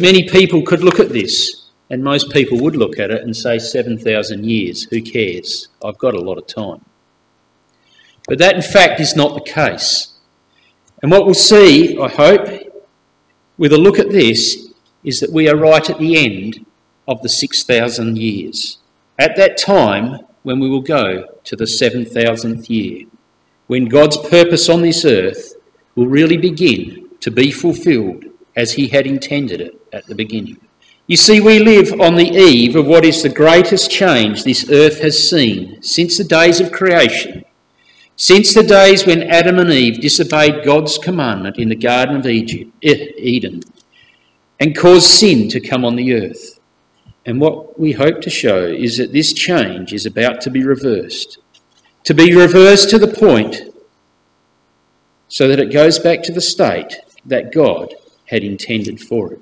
Many people could look at this, and most people would look at it and say 7,000 years, who cares? I've got a lot of time. But that, in fact, is not the case. And what we'll see, I hope, with a look at this, is that we are right at the end of the 6,000 years. At that time, when we will go to the 7,000th year, when God's purpose on this earth will really begin to be fulfilled as He had intended it at the beginning. You see, we live on the eve of what is the greatest change this earth has seen since the days of creation, since the days when Adam and Eve disobeyed God's commandment in the Garden of Egypt, Eden and caused sin to come on the earth. And what we hope to show is that this change is about to be reversed. To be reversed to the point so that it goes back to the state that God had intended for it.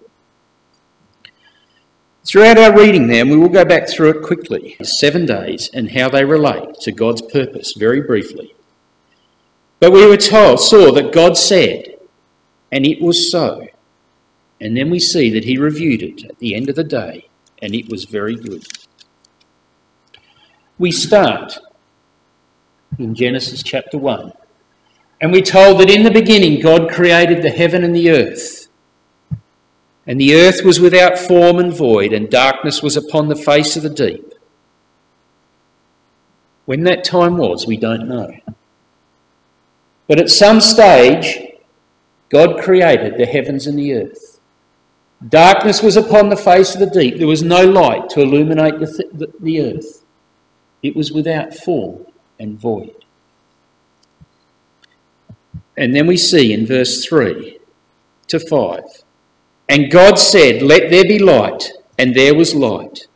Throughout our reading then, we will go back through it quickly, seven days and how they relate to God's purpose very briefly. But we were told, saw that God said, and it was so. And then we see that he reviewed it at the end of the day, and it was very good. We start in Genesis chapter 1, and we're told that in the beginning God created the heaven and the earth. And the earth was without form and void, and darkness was upon the face of the deep. When that time was, we don't know. But at some stage, God created the heavens and the earth. Darkness was upon the face of the deep. There was no light to illuminate the, th- the, the earth. It was without form and void. And then we see in verse 3 to 5 And God said, Let there be light, and there was light.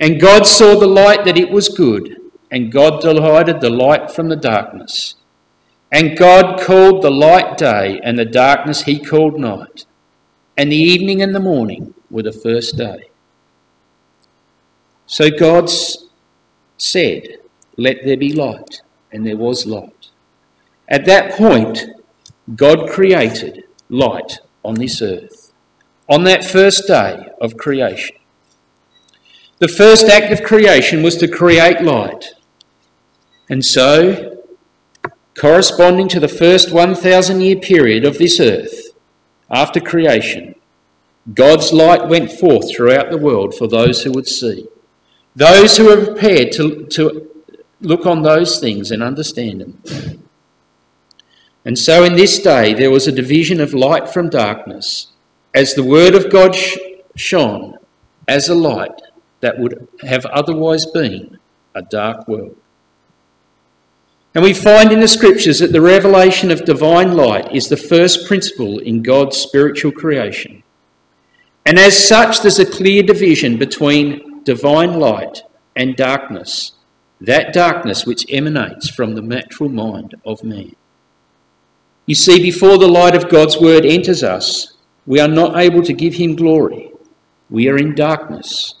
And God saw the light that it was good, and God divided the light from the darkness. And God called the light day, and the darkness he called night and the evening and the morning were the first day. So God said, Let there be light, and there was light. At that point, God created light on this earth, on that first day of creation. The first act of creation was to create light. And so, corresponding to the first 1,000 year period of this earth, after creation, God's light went forth throughout the world for those who would see. Those who were prepared to, to look on those things and understand them. And so in this day there was a division of light from darkness, as the word of God sh- shone as a light that would have otherwise been a dark world. And we find in the scriptures that the revelation of divine light is the first principle in God's spiritual creation. And as such, there's a clear division between divine light and darkness, that darkness which emanates from the natural mind of man. You see, before the light of God's word enters us, we are not able to give him glory. We are in darkness,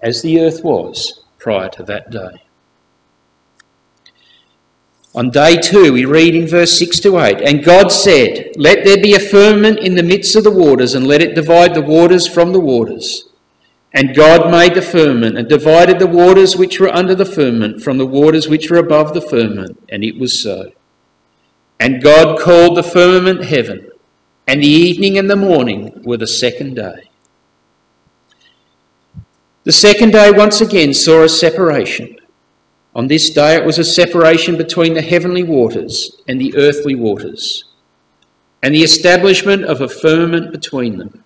as the earth was prior to that day. On day two, we read in verse 6 to 8 And God said, Let there be a firmament in the midst of the waters, and let it divide the waters from the waters. And God made the firmament, and divided the waters which were under the firmament from the waters which were above the firmament. And it was so. And God called the firmament heaven, and the evening and the morning were the second day. The second day once again saw a separation. On this day it was a separation between the heavenly waters and the earthly waters, and the establishment of a firmament between them.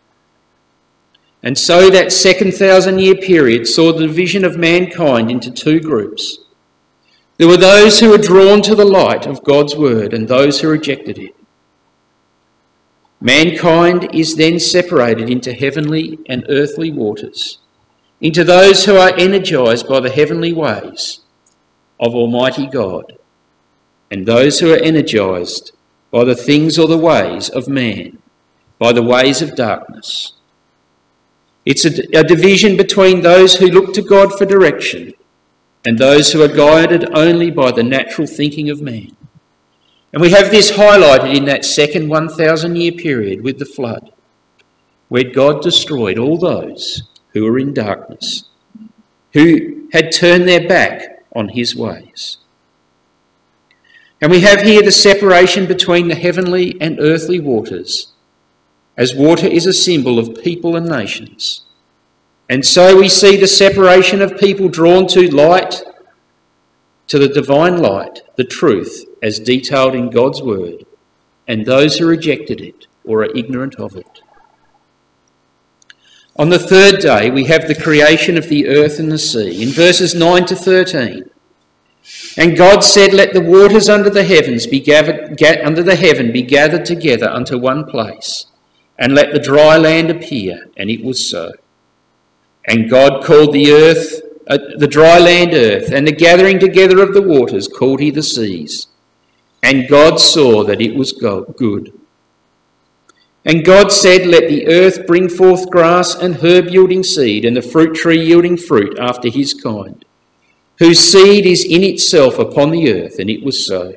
And so that second thousand year period saw the division of mankind into two groups. There were those who were drawn to the light of God's word and those who rejected it. Mankind is then separated into heavenly and earthly waters, into those who are energized by the heavenly ways of Almighty God, and those who are energized by the things or the ways of man, by the ways of darkness. It's a, a, division between those who look to God for direction and those who are guided only by the natural thinking of man. And we have this highlighted in that second 1,000 year period with the flood. where God destroyed all those who were in darkness, who had turned their back on his ways. And we have here the separation between the heavenly and earthly waters, as water is a symbol of people and nations. And so we see the separation of people drawn to light, to the divine light, the truth, as detailed in God's word, and those who rejected it or are ignorant of it. On the third day, we have the creation of the earth and the sea. In verses 9 to 13, and God said, Let the waters under the heavens be gathered, under the heaven be gathered together unto one place, and let the dry land appear. And it was so. And God called the earth, uh, the dry land earth, and the gathering together of the waters called he the seas. And God saw that it was good. And God said, Let the earth bring forth grass and herb yielding seed, and the fruit tree yielding fruit after his kind whose seed is in itself upon the earth, and it was so.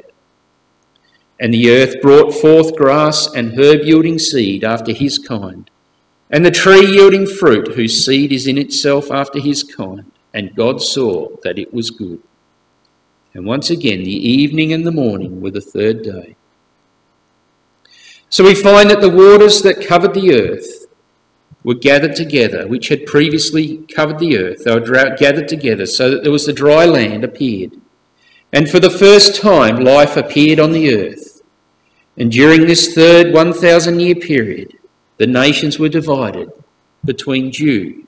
And the earth brought forth grass and herb yielding seed after his kind, and the tree yielding fruit, whose seed is in itself after his kind. And God saw that it was good. And once again, the evening and the morning were the third day. So we find that the waters that covered the earth were gathered together, which had previously covered the earth. They were gathered together so that there was the dry land appeared. And for the first time, life appeared on the earth. And during this third 1,000 year period, the nations were divided between Jew,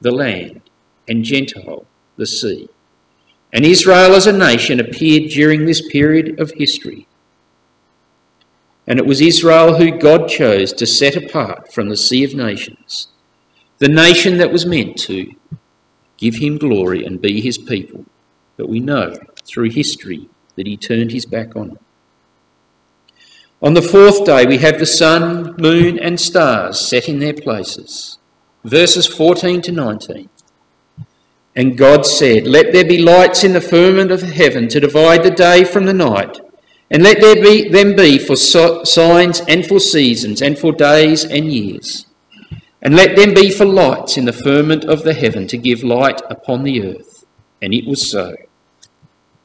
the land, and Gentile, the sea. And Israel as a nation appeared during this period of history. And it was Israel who God chose to set apart from the sea of nations, the nation that was meant to give him glory and be his people. But we know through history that he turned his back on it. On the fourth day, we have the sun, moon, and stars set in their places. Verses 14 to 19. And God said, Let there be lights in the firmament of heaven to divide the day from the night and let there be, them be for so, signs and for seasons and for days and years. And let them be for lights in the firmament of the heaven to give light upon the earth. And it was so.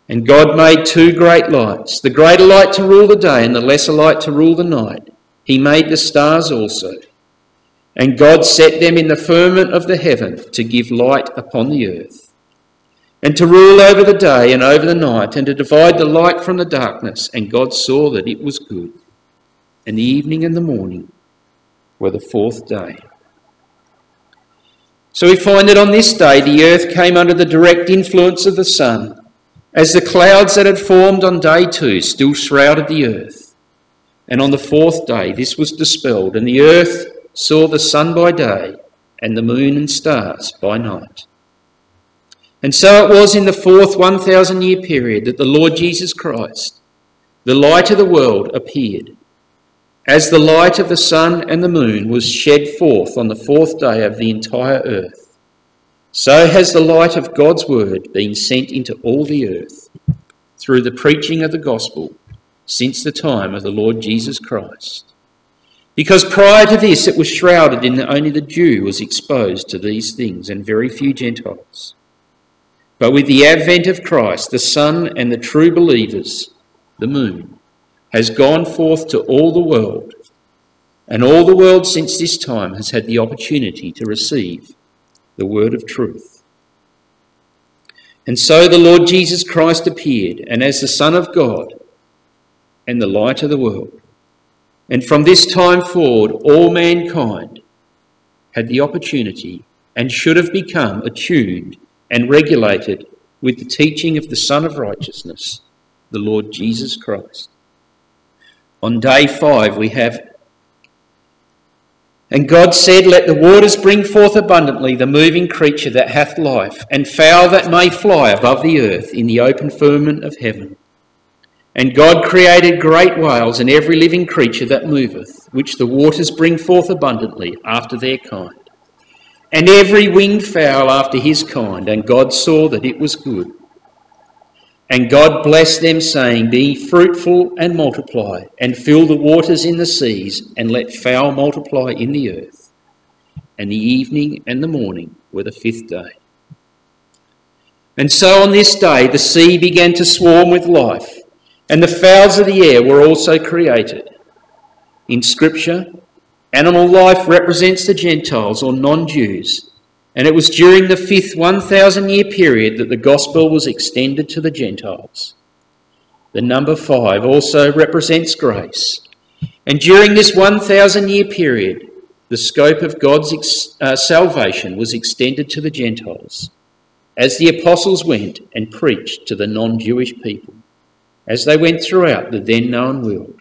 And God made two great lights, the greater light to rule the day and the lesser light to rule the night. He made the stars also. And God set them in the firmament of the heaven to give light upon the earth and to rule over the day and over the night, and to divide the light from the darkness. And God saw that it was good. And the evening and the morning were the fourth day. So we find that on this day the earth came under the direct influence of the sun, as the clouds that had formed on day two still shrouded the earth. And on the fourth day this was dispelled, and the earth saw the sun by day and the moon and stars by night. And so it was in the fourth 1,000 year period that the Lord Jesus Christ, the light of the world, appeared. As the light of the sun and the moon was shed forth on the fourth day of the entire earth, so has the light of God's word been sent into all the earth through the preaching of the gospel since the time of the Lord Jesus Christ. Because prior to this it was shrouded in that only the Jew was exposed to these things and very few Gentiles. But with the advent of Christ, the sun and the true believers, the moon, has gone forth to all the world, and all the world since this time has had the opportunity to receive the word of truth. And so the Lord Jesus Christ appeared, and as the Son of God and the light of the world. And from this time forward, all mankind had the opportunity and should have become attuned and regulated with the teaching of the Son of Righteousness, the Lord Jesus Christ. On day five, we have and God said, Let the waters bring forth abundantly the moving creature that hath life, and fowl that may fly above the earth in the open firmament of heaven. And God created great whales and every living creature that moveth, which the waters bring forth abundantly after their kind and every winged fowl after his kind. And God saw that it was good. And God blessed them, saying, Be fruitful and multiply, and fill the waters in the seas, and let fowl multiply in the earth, and the evening and the morning were the fifth day. And so on this day the sea began to swarm with life, and the fowls of the air were also created. In Scripture, animal life represents the Gentiles or non Jews, and it was during the fifth 1,000 year period that the gospel was extended to the Gentiles. The number five also represents grace. And during this 1,000 year period, the scope of God's ex- uh, salvation was extended to the Gentiles as the apostles went and preached to the non Jewish people, as they went throughout the then known world.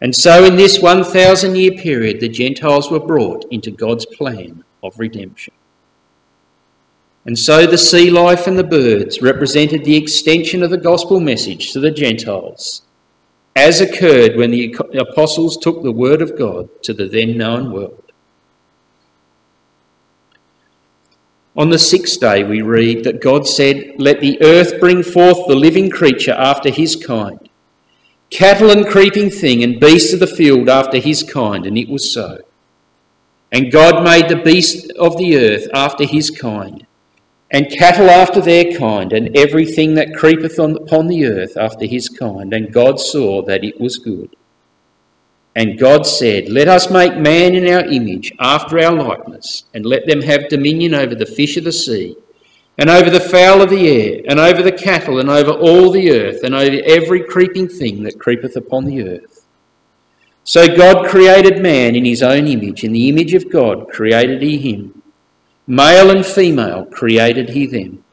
And so, in this 1,000 year period, the Gentiles were brought into God's plan of redemption. And so, the sea life and the birds represented the extension of the gospel message to the Gentiles, as occurred when the apostles took the word of God to the then known world. On the sixth day, we read that God said, Let the earth bring forth the living creature after his kind, cattle and creeping thing, and beast of the field after his kind, and it was so. And God made the beast of the earth after his kind, and cattle after their kind, and everything that creepeth on, upon the earth after his kind. And God saw that it was good. And God said, Let us make man in our image, after our likeness, and let them have dominion over the fish of the sea, and over the fowl of the air, and over the cattle, and over all the earth, and over every creeping thing that creepeth upon the earth. So God created man in his own image. In the image of God created he him. Male and female created he them.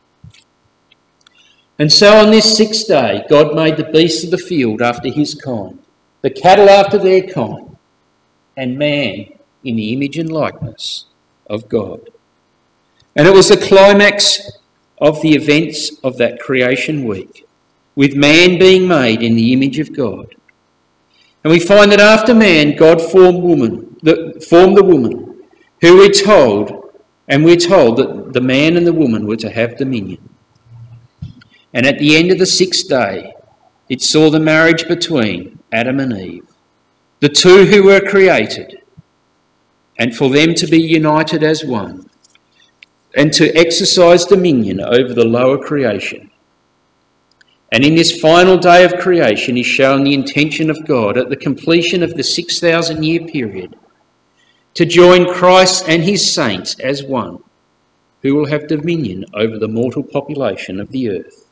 And so on this sixth day, God made the beasts of the field after his kind the cattle after their kind, and man in the image and likeness of God. And it was the climax of the events of that creation week, with man being made in the image of God. And we find that after man, God formed woman, the, formed the woman, who we're told, and we're told that the man and the woman were to have dominion. And at the end of the sixth day, it saw the marriage between Adam and Eve, the two who were created, and for them to be united as one, and to exercise dominion over the lower creation. And in this final day of creation is shown the intention of God at the completion of the 6,000 year period to join Christ and his saints as one, who will have dominion over the mortal population of the earth,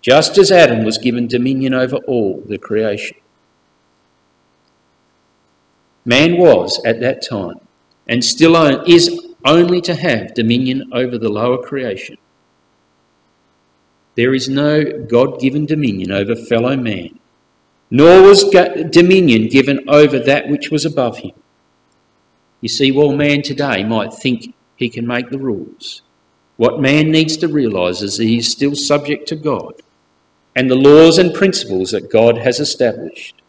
just as Adam was given dominion over all the creation. Man was, at that time, and still is only to have dominion over the lower creation. There is no God given dominion over fellow man, nor was dominion given over that which was above him. You see, while man today might think he can make the rules, what man needs to realise is that he is still subject to God and the laws and principles that God has established.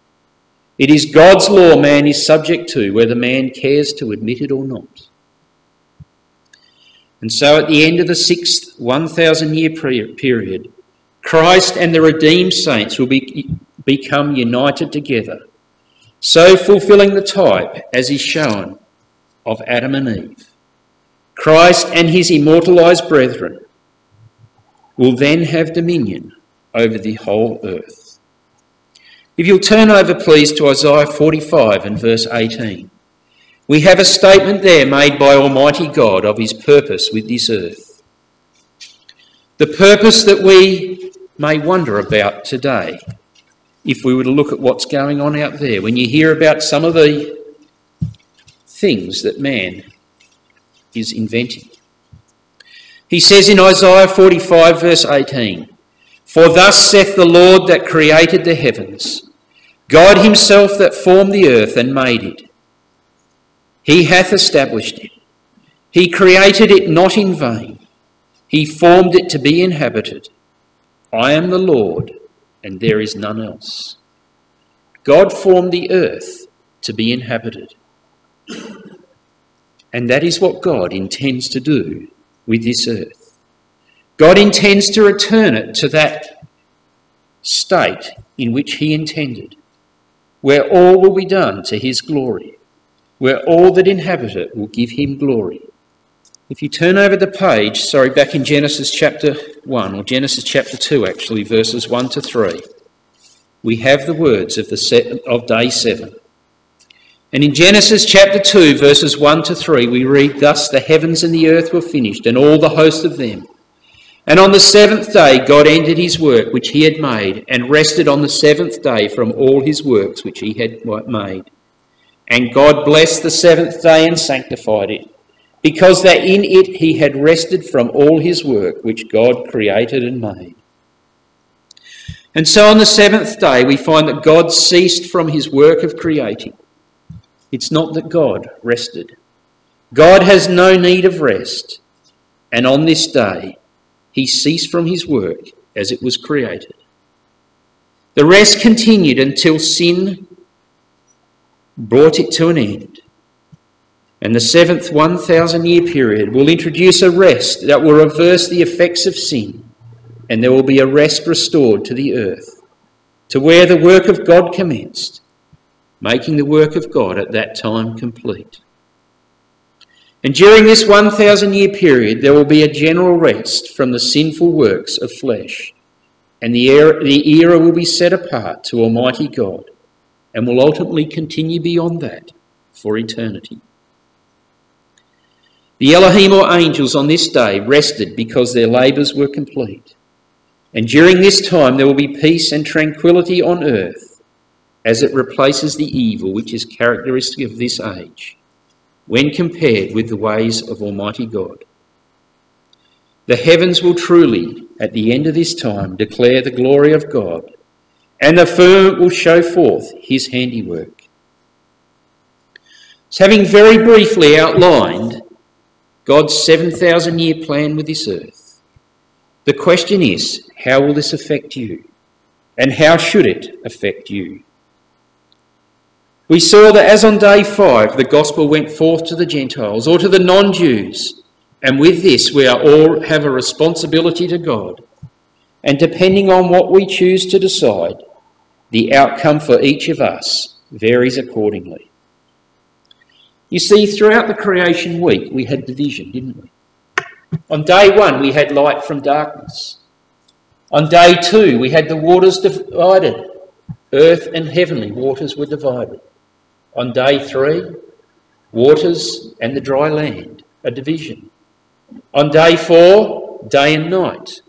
It is God's law man is subject to, whether man cares to admit it or not. And so at the end of the sixth 1,000 year period, Christ and the redeemed saints will be, become united together, so fulfilling the type, as is shown, of Adam and Eve. Christ and his immortalised brethren will then have dominion over the whole earth. If you'll turn over, please, to Isaiah 45 and verse 18. We have a statement there made by Almighty God of his purpose with this earth. The purpose that we may wonder about today, if we were to look at what's going on out there, when you hear about some of the things that man is inventing. He says in Isaiah 45, verse 18, for thus saith the Lord that created the heavens, God himself that formed the earth and made it. He hath established it. He created it not in vain. He formed it to be inhabited. I am the Lord, and there is none else. God formed the earth to be inhabited. And that is what God intends to do with this earth. God intends to return it to that state in which He intended, where all will be done to His glory, where all that inhabit it will give him glory. If you turn over the page, sorry, back in Genesis chapter 1, or Genesis chapter 2, actually, verses 1 to 3, we have the words of, the set, of day 7. And in Genesis chapter 2, verses 1 to 3, we read, Thus the heavens and the earth were finished, and all the host of them. And on the seventh day God ended his work which he had made, and rested on the seventh day from all his works which he had made. And God blessed the seventh day and sanctified it, because that in it he had rested from all his work which God created and made. And so on the seventh day, we find that God ceased from his work of creating. It's not that God rested. God has no need of rest. And on this day, he ceased from his work as it was created. The rest continued until sin brought it to an end. And the seventh 1,000 year period will introduce a rest that will reverse the effects of sin, and there will be a rest restored to the earth, to where the work of God commenced, making the work of God at that time complete. And during this 1,000 year period, there will be a general rest from the sinful works of flesh, and the era, will be set apart to Almighty God and will ultimately continue beyond that for eternity. The Elohim or angels on this day rested because their labours were complete. And during this time there will be peace and tranquility on earth as it replaces the evil which is characteristic of this age when compared with the ways of Almighty God. The heavens will truly, at the end of this time, declare the glory of God and the firmament will show forth his handiwork. So, having very briefly outlined God's 7,000 year plan with this earth, the question is how will this affect you? And how should it affect you? We saw that as on day five the gospel went forth to the Gentiles or to the non Jews, and with this we are all have a responsibility to God. And depending on what we choose to decide, the outcome for each of us varies accordingly. You see, throughout the creation week, we had division, didn't we? On day one, we had light from darkness. On day two, we had the waters divided. Earth and heavenly waters were divided. On day three, waters and the dry land, a division. On day four, day and night,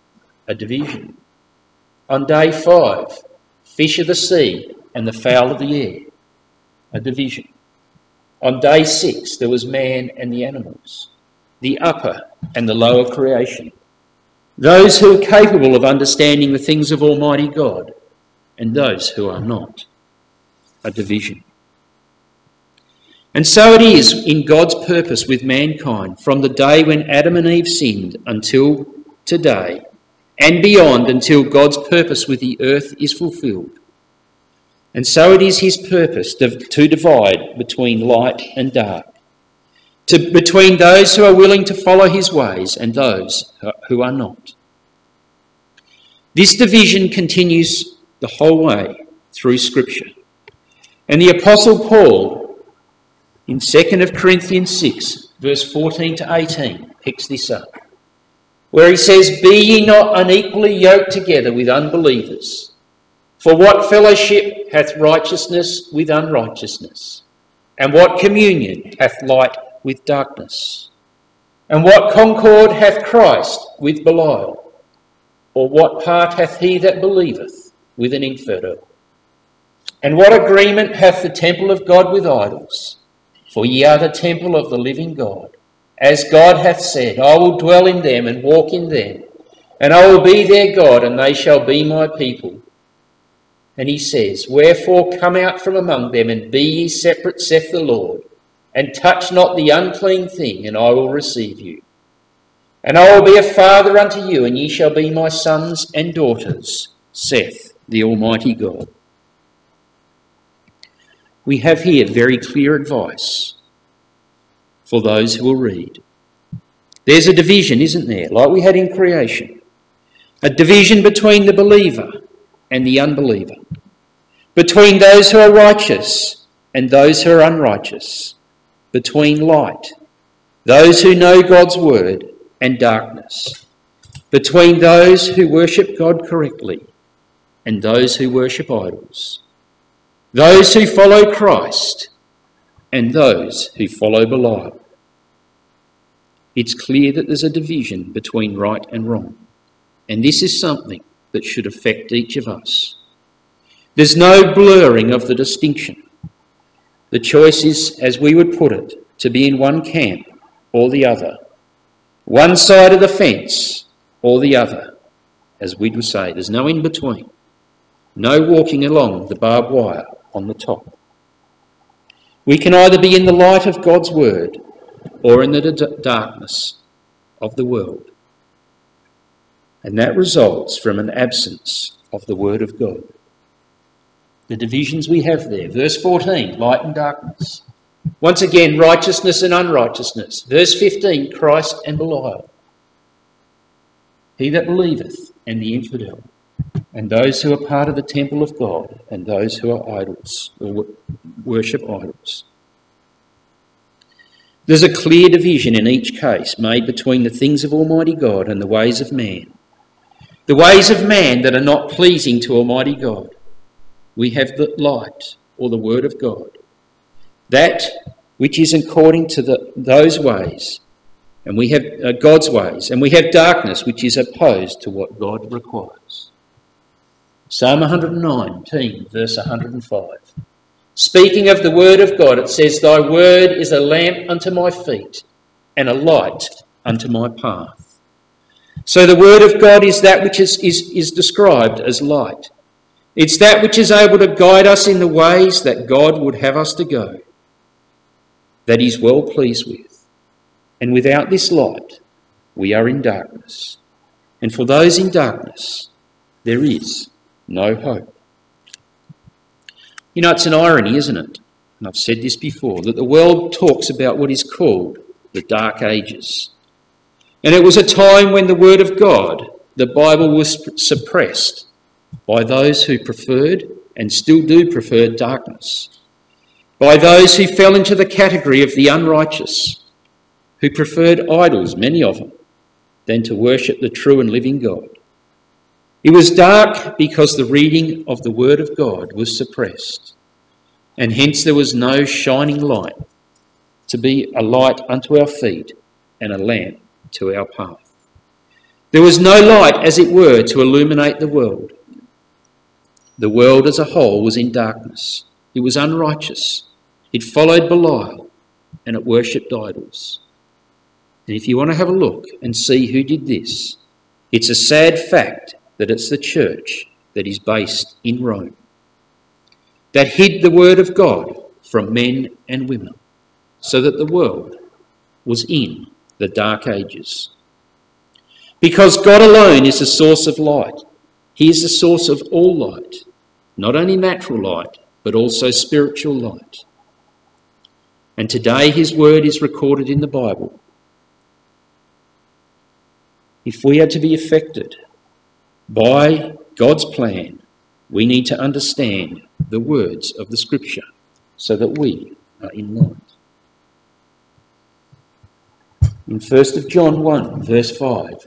a division. On day five, fish of the sea and the fowl of the air, a division. On day six, there was man and the animals, the upper and the lower creation, those who are capable of understanding the things of Almighty God, and those who are not, a division. And so it is in God's purpose with mankind from the day when Adam and Eve sinned until today and beyond until God's purpose with the earth is fulfilled. And so it is his purpose to, to divide between light and dark, to, between those who are willing to follow his ways and those who are not. This division continues the whole way through Scripture. And the Apostle Paul, in 2 Corinthians 6, verse 14 to 18, picks this up where he says, Be ye not unequally yoked together with unbelievers. For what fellowship hath righteousness with unrighteousness? And what communion hath light with darkness? And what concord hath Christ with Belial? Or what part hath he that believeth with an infidel? And what agreement hath the temple of God with idols? For ye are the temple of the living God. As God hath said, I will dwell in them and walk in them, and I will be their God, and they shall be my people. And he says, Wherefore come out from among them, and be ye separate, saith the Lord, and touch not the unclean thing, and I will receive you. And I will be a father unto you, and ye shall be my sons and daughters, saith the Almighty God. We have here very clear advice for those who will read. There's a division, isn't there, like we had in creation? A division between the believer and the unbeliever, between those who are righteous and those who are unrighteous, between light, those who know God's word, and darkness, between those who worship God correctly and those who worship idols, those who follow Christ and those who follow Belial. It's clear that there's a division between right and wrong, and this is something that should affect each of us. There's no blurring of the distinction. The choice is, as we would put it, to be in one camp or the other, one side of the fence or the other, as we would say. There's no in between, no walking along the barbed wire on the top. We can either be in the light of God's word or in the darkness of the world. And that results from an absence of the word of God. The divisions we have there. Verse 14, light and darkness. Once again, righteousness and unrighteousness. Verse 15, Christ and Belial. He that believeth and the infidel, and those who are part of the temple of God, and those who are idols, or worship idols. There's a clear division in each case made between the things of Almighty God and the ways of man. The ways of man that are not pleasing to Almighty God. We have the light, or the Word of God. That which is according to the, those ways, and we have uh, God's ways, and we have darkness which is opposed to what God requires. Psalm 119, verse 105. Speaking of the word of God, it says, Thy word is a lamp unto my feet and a light unto my path. So the word of God is that which is, is, is described as light. It's that which is able to guide us in the ways that God would have us to go, that He's well pleased with. And without this light, we are in darkness. And for those in darkness, there is no hope. You know, it's an irony, isn't it? And I've said this before that the world talks about what is called the Dark Ages. And it was a time when the Word of God, the Bible, was suppressed by those who preferred and still do prefer darkness, by those who fell into the category of the unrighteous, who preferred idols, many of them, than to worship the true and living God. It was dark because the reading of the Word of God was suppressed, and hence there was no shining light to be a light unto our feet and a lamp to our path. There was no light, as it were, to illuminate the world. The world as a whole was in darkness. It was unrighteous. It followed Belial and it worshipped idols. And if you want to have a look and see who did this, it's a sad fact that it's the church that is based in Rome, that hid the word of God from men and women, so that the world was in the dark ages. Because God alone is the source of light. He is the source of all light, not only natural light, but also spiritual light. And today his word is recorded in the Bible. If we are to be affected by God's plan, we need to understand the words of the Scripture so that we are in light. In 1 John 1, verse 5,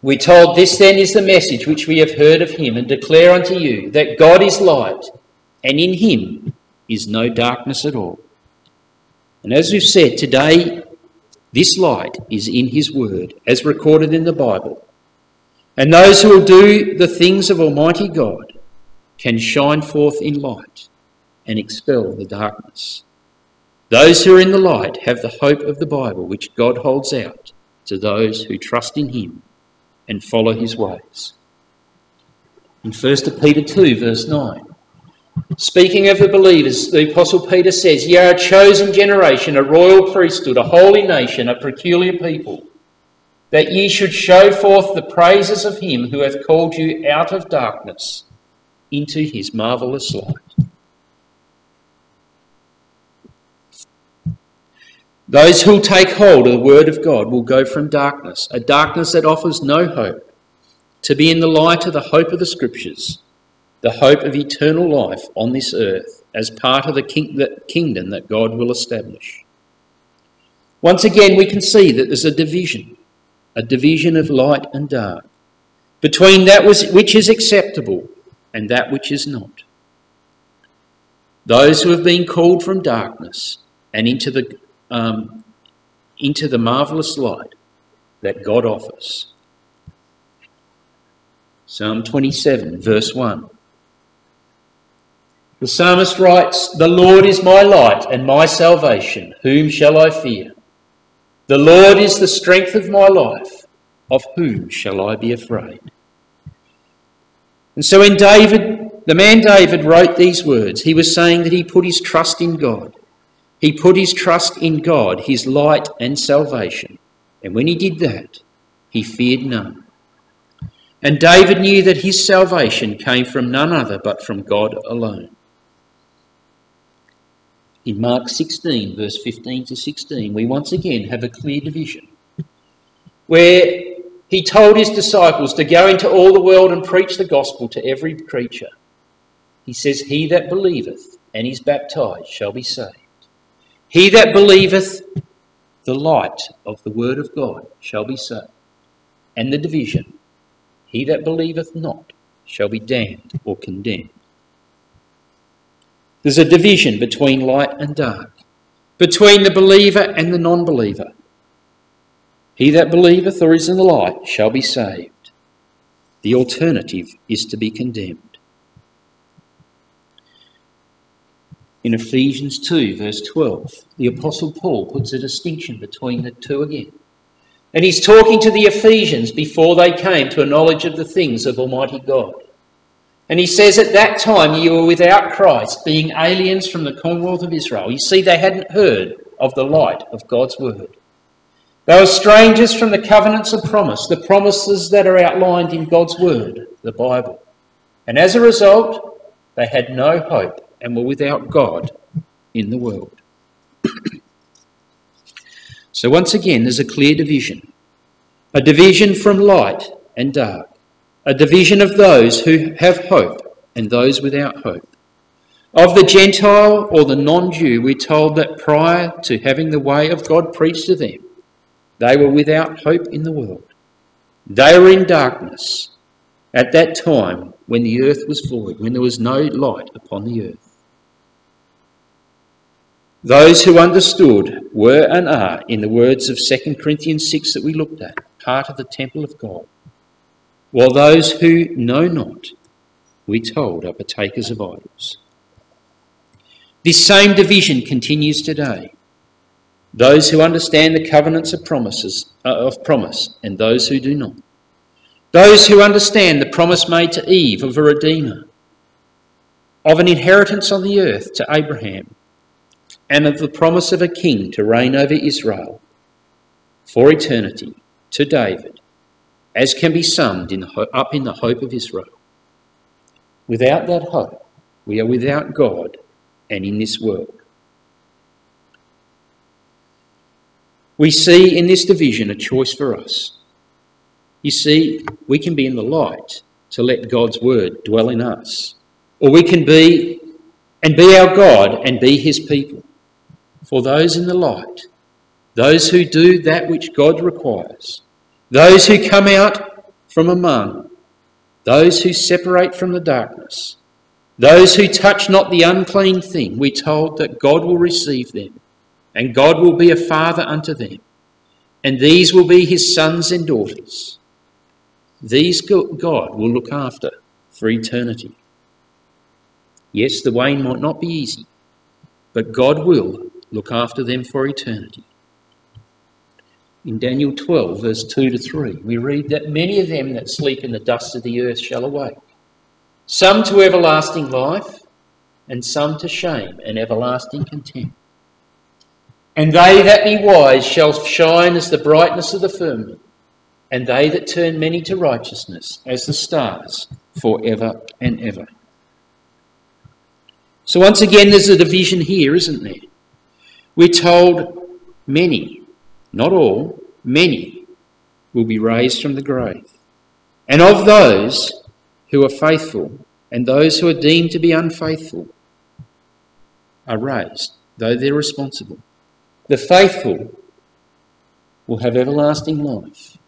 we're told, This then is the message which we have heard of him and declare unto you, that God is light, and in him is no darkness at all. And as we've said, today this light is in his word, as recorded in the Bible. And those who will do the things of Almighty God can shine forth in light and expel the darkness. Those who are in the light have the hope of the Bible, which God holds out to those who trust in Him and follow His ways. In 1 Peter 2, verse 9, speaking of the believers, the Apostle Peter says, Ye are a chosen generation, a royal priesthood, a holy nation, a peculiar people that ye should show forth the praises of him who hath called you out of darkness into his marvellous light. Those who'll take hold of the word of God will go from darkness, a darkness that offers no hope, to be in the light of the hope of the scriptures, the hope of eternal life on this earth as part of the kingdom that God will establish. Once again, we can see that there's a division, a division of light and dark, between that which is acceptable and that which is not. Those who have been called from darkness and into the, um, into the marvellous light that God offers. Psalm 27, verse 1. The psalmist writes, The Lord is my light and my salvation. Whom shall I fear? The Lord is the strength of my life. Of whom shall I be afraid? And so when David, the man David, wrote these words, he was saying that he put his trust in God. He put his trust in God, his light and salvation. And when he did that, he feared none. And David knew that his salvation came from none other but from God alone. In Mark 16, verse 15 to 16, we once again have a clear division where he told his disciples to go into all the world and preach the gospel to every creature. He says, He that believeth and is baptized shall be saved. He that believeth the light of the word of God shall be saved. And the division, he that believeth not shall be damned or condemned. There's a division between light and dark, between the believer and the non believer. He that believeth or is in the light shall be saved. The alternative is to be condemned. In Ephesians 2, verse 12, the Apostle Paul puts a distinction between the two again. And he's talking to the Ephesians before they came to a knowledge of the things of Almighty God. And he says, At that time you were without Christ, being aliens from the commonwealth of Israel. You see, they hadn't heard of the light of God's word. They were strangers from the covenants of promise, the promises that are outlined in God's word, the Bible. And as a result, they had no hope and were without God in the world. so, once again, there's a clear division a division from light and dark, a division of those who have hope and those without hope. Of the Gentile or the non Jew, we're told that prior to having the way of God preached to them, they were without hope in the world. They were in darkness at that time when the earth was void, when there was no light upon the earth. Those who understood were and are, in the words of 2 Corinthians 6 that we looked at, part of the temple of God, while those who know not, we told, are partakers of idols. This same division continues today. Those who understand the covenants of promises uh, of promise and those who do not. Those who understand the promise made to Eve of a redeemer, of an inheritance on the earth to Abraham, and of the promise of a king to reign over Israel for eternity to David, as can be summed in up in the hope of Israel. Without that hope, we are without God and in this world. We see in this division a choice for us. You see, we can be in the light to let God's word dwell in us, or we can be and be our God and be his people for those in the light, those who do that which God requires, those who come out from among, those who separate from the darkness, those who touch not the unclean thing, we told that God will receive them, and God will be a father unto them, and these will be his sons and daughters. These God will look after for eternity. Yes, the way might not be easy, but God will look after them for eternity. In Daniel 12, verse 2 to 3, we read that many of them that sleep in the dust of the earth shall awake, some to everlasting life, and some to shame and everlasting contempt. And they that be wise shall shine as the brightness of the firmament, and they that turn many to righteousness as the stars for ever and ever. So, once again, there's a division here, isn't there? We're told many, not all, many will be raised from the grave. And of those who are faithful and those who are deemed to be unfaithful are raised, though they're responsible. The faithful will have everlasting life,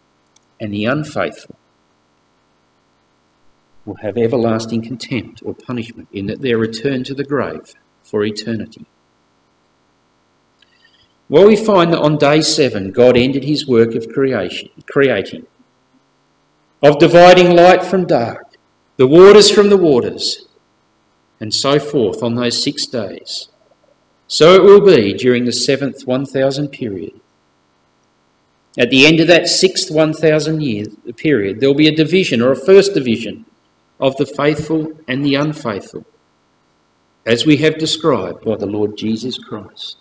and the unfaithful will have everlasting contempt or punishment in that they're returned to the grave for eternity. Well, we find that on day seven, God ended his work of creation, creating, of dividing light from dark, the waters from the waters, and so forth on those six days. So it will be during the seventh 1,000 period. At the end of that sixth 1,000 year period, there will be a division or a first division of the faithful and the unfaithful, as we have described by the Lord Jesus Christ.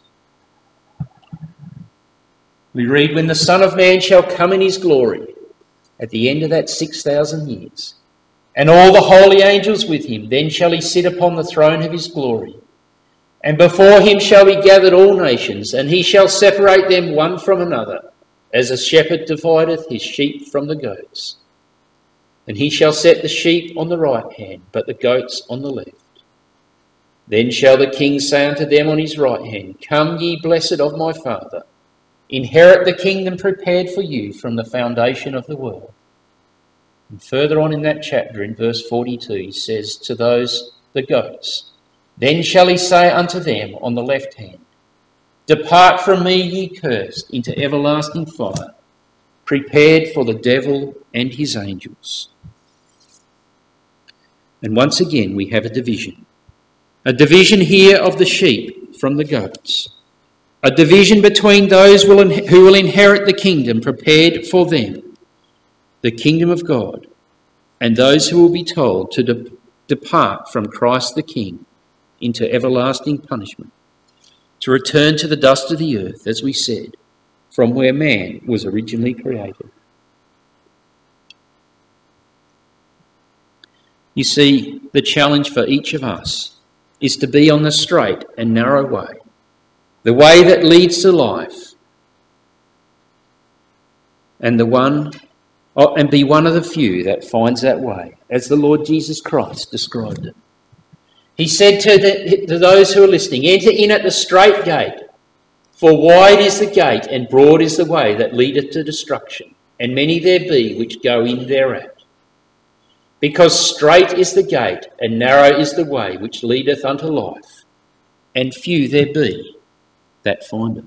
We read, When the Son of Man shall come in his glory, at the end of that 6,000 years, and all the holy angels with him, then shall he sit upon the throne of his glory. And before him shall be gathered all nations, and he shall separate them one from another, as a shepherd divideth his sheep from the goats. And he shall set the sheep on the right hand, but the goats on the left. Then shall the king say unto them on his right hand, Come, ye blessed of my Father, inherit the kingdom prepared for you from the foundation of the world. And further on in that chapter, in verse 42, he says to those, the goats, Then shall he say unto them on the left hand, Depart from me, ye cursed, into everlasting fire, prepared for the devil and his angels. And once again, we have a division. A division here of the sheep from the goats. A division between those who will inherit the kingdom prepared for them, the kingdom of God, and those who will be told to de- depart from Christ the King into everlasting punishment, to return to the dust of the earth, as we said, from where man was originally created. You see, the challenge for each of us is to be on the straight and narrow way, the way that leads to life, and the one oh, and be one of the few that finds that way, as the Lord Jesus Christ described it. He said to, the, to those who are listening, Enter in at the strait gate, for wide is the gate and broad is the way that leadeth to destruction, and many there be which go in thereat. Because strait is the gate, and narrow is the way which leadeth unto life, and few there be that find it.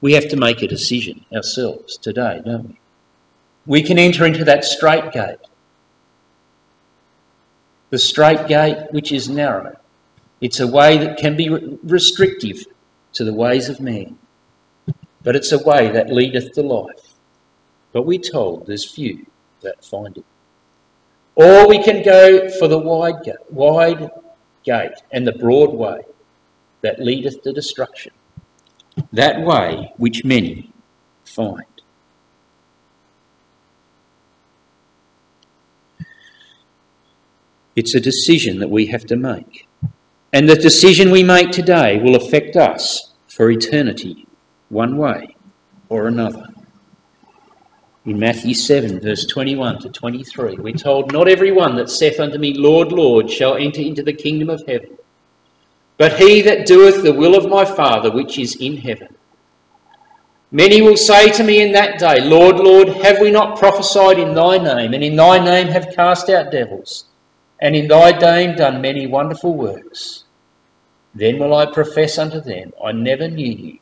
We have to make a decision ourselves today, don't we? We can enter into that straight gate. The straight gate, which is narrow. It's a way that can be restrictive to the ways of man, but it's a way that leadeth to life. But we're told there's few that find it. Or we can go for the wide wide gate and the broad way that leadeth to destruction. That way which many find. It's a decision that we have to make. And the decision we make today will affect us for eternity, one way or another in Matthew 7, verse 21 to 23, we're told, Not every one that saith unto me, Lord, Lord, shall enter into the kingdom of heaven, but he that doeth the will of my Father which is in heaven. Many will say to me in that day, Lord, Lord, have we not prophesied in thy name, and in thy name have cast out devils, and in thy name done many wonderful works? Then will I profess unto them, I never knew you.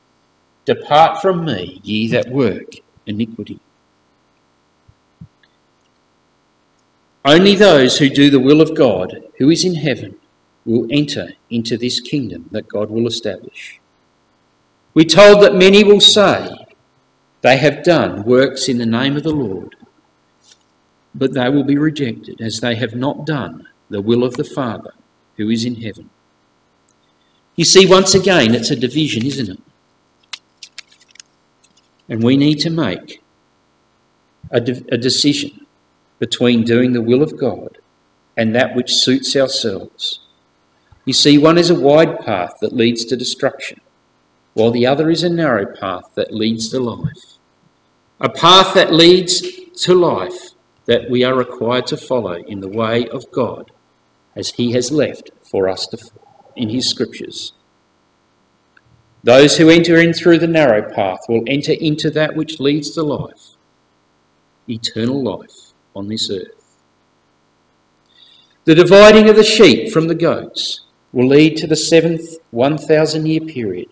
Depart from me, ye that work iniquity. Only those who do the will of God, who is in heaven, will enter into this kingdom that God will establish. We're told that many will say they have done works in the name of the Lord, but they will be rejected as they have not done the will of the Father who is in heaven. You see, once again, it's a division, isn't it? And we need to make a, de- a decision between doing the will of God and that which suits ourselves. You see, one is a wide path that leads to destruction, while the other is a narrow path that leads to life. A path that leads to life that we are required to follow in the way of God as he has left for us to, in his scriptures. Those who enter in through the narrow path will enter into that which leads to life, eternal life on this earth. The dividing of the sheep from the goats will lead to the seventh 1,000 year period.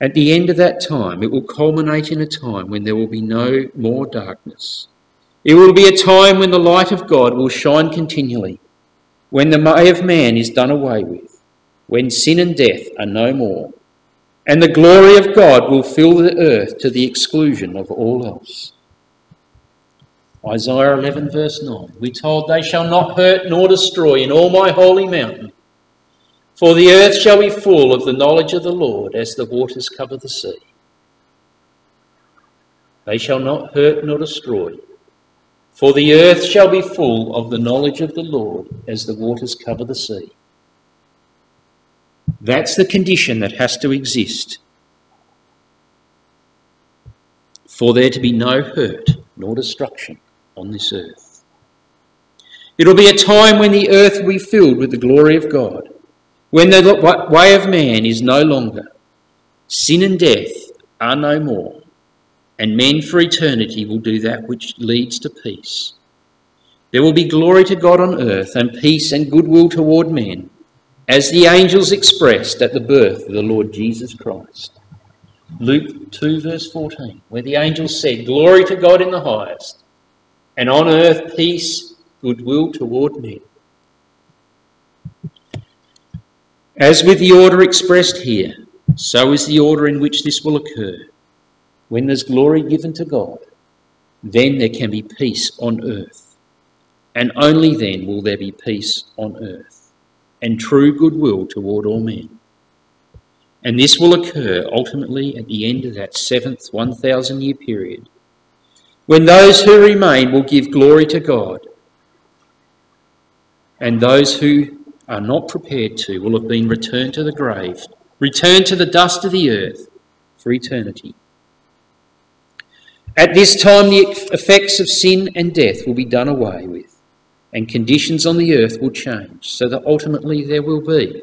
At the end of that time, it will culminate in a time when there will be no more darkness. It will be a time when the light of God will shine continually, when the way of man is done away with, when sin and death are no more, and the glory of God will fill the earth to the exclusion of all else. Isaiah 11, verse 9. We're told, They shall not hurt nor destroy in all my holy mountain. For the earth shall be full of the knowledge of the Lord as the waters cover the sea. They shall not hurt nor destroy. For the earth shall be full of the knowledge of the Lord as the waters cover the sea. That's the condition that has to exist for there to be no hurt nor destruction on this earth. It'll be a time when the earth will be filled with the glory of God, when the way of man is no longer, sin and death are no more, and men for eternity will do that which leads to peace. There will be glory to God on earth and peace and goodwill toward men, as the angels expressed at the birth of the Lord Jesus Christ. Luke 2, verse 14, where the angels said, Glory to God in the highest, and on earth peace, goodwill toward men. As with the order expressed here, so is the order in which this will occur. When there's glory given to God, then there can be peace on earth. And only then will there be peace on earth and true goodwill toward all men. And this will occur ultimately at the end of that seventh 1,000 year period, when those who remain will give glory to God, and those who are not prepared to will have been returned to the grave, returned to the dust of the earth for eternity. At this time, the effects of sin and death will be done away with, and conditions on the earth will change, so that ultimately there will be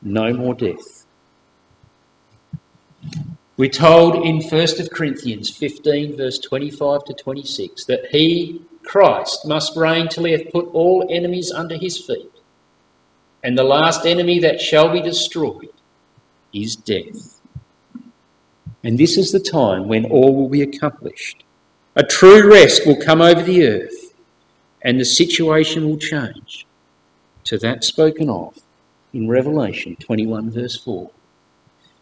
no more death. We're told in 1 Corinthians 15, verse 25 to 26, that he, Christ, must reign till he hath put all enemies under his feet. And the last enemy that shall be destroyed is death. And this is the time when all will be accomplished. A true rest will come over the earth, and the situation will change to that spoken of in Revelation 21, verse 4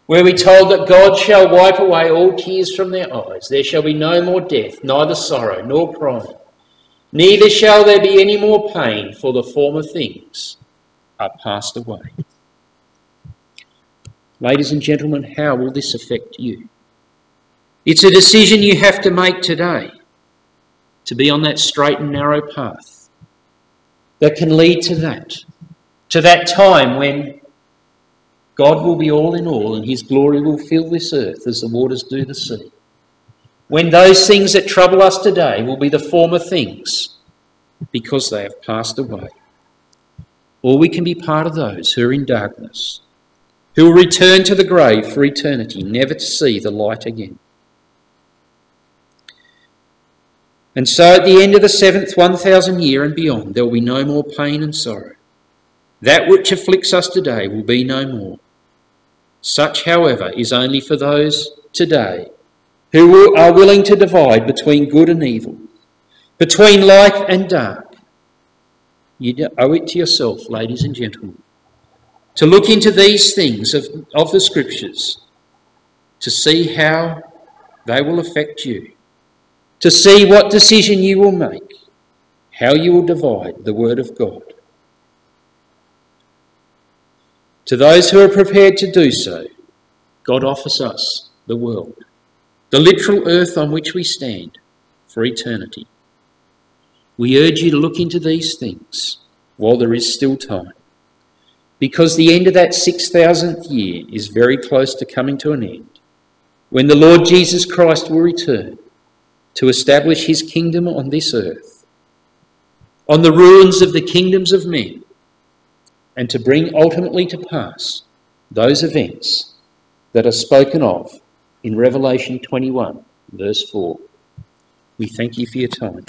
where we told that God shall wipe away all tears from their eyes. There shall be no more death, neither sorrow nor crying. Neither shall there be any more pain, for the former things are passed away. Ladies and gentlemen, how will this affect you? It's a decision you have to make today to be on that straight and narrow path that can lead to that, to that time when God will be all in all, and his glory will fill this earth as the waters do the sea. When those things that trouble us today will be the former things, because they have passed away. Or we can be part of those who are in darkness, who will return to the grave for eternity, never to see the light again. And so at the end of the seventh 1,000 year and beyond, there will be no more pain and sorrow. That which afflicts us today will be no more. Such, however, is only for those today who are willing to divide between good and evil, between light and dark. You owe it to yourself, ladies and gentlemen, to look into these things of, of the Scriptures, to see how they will affect you, to see what decision you will make, how you will divide the Word of God. To those who are prepared to do so, God offers us the world, the literal earth on which we stand for eternity. We urge you to look into these things while there is still time, because the end of that 6,000th year is very close to coming to an end, when the Lord Jesus Christ will return to establish his kingdom on this earth. on the ruins of the kingdoms of men and to bring ultimately to pass those events that are spoken of in Revelation 21, verse 4. We thank you for your time.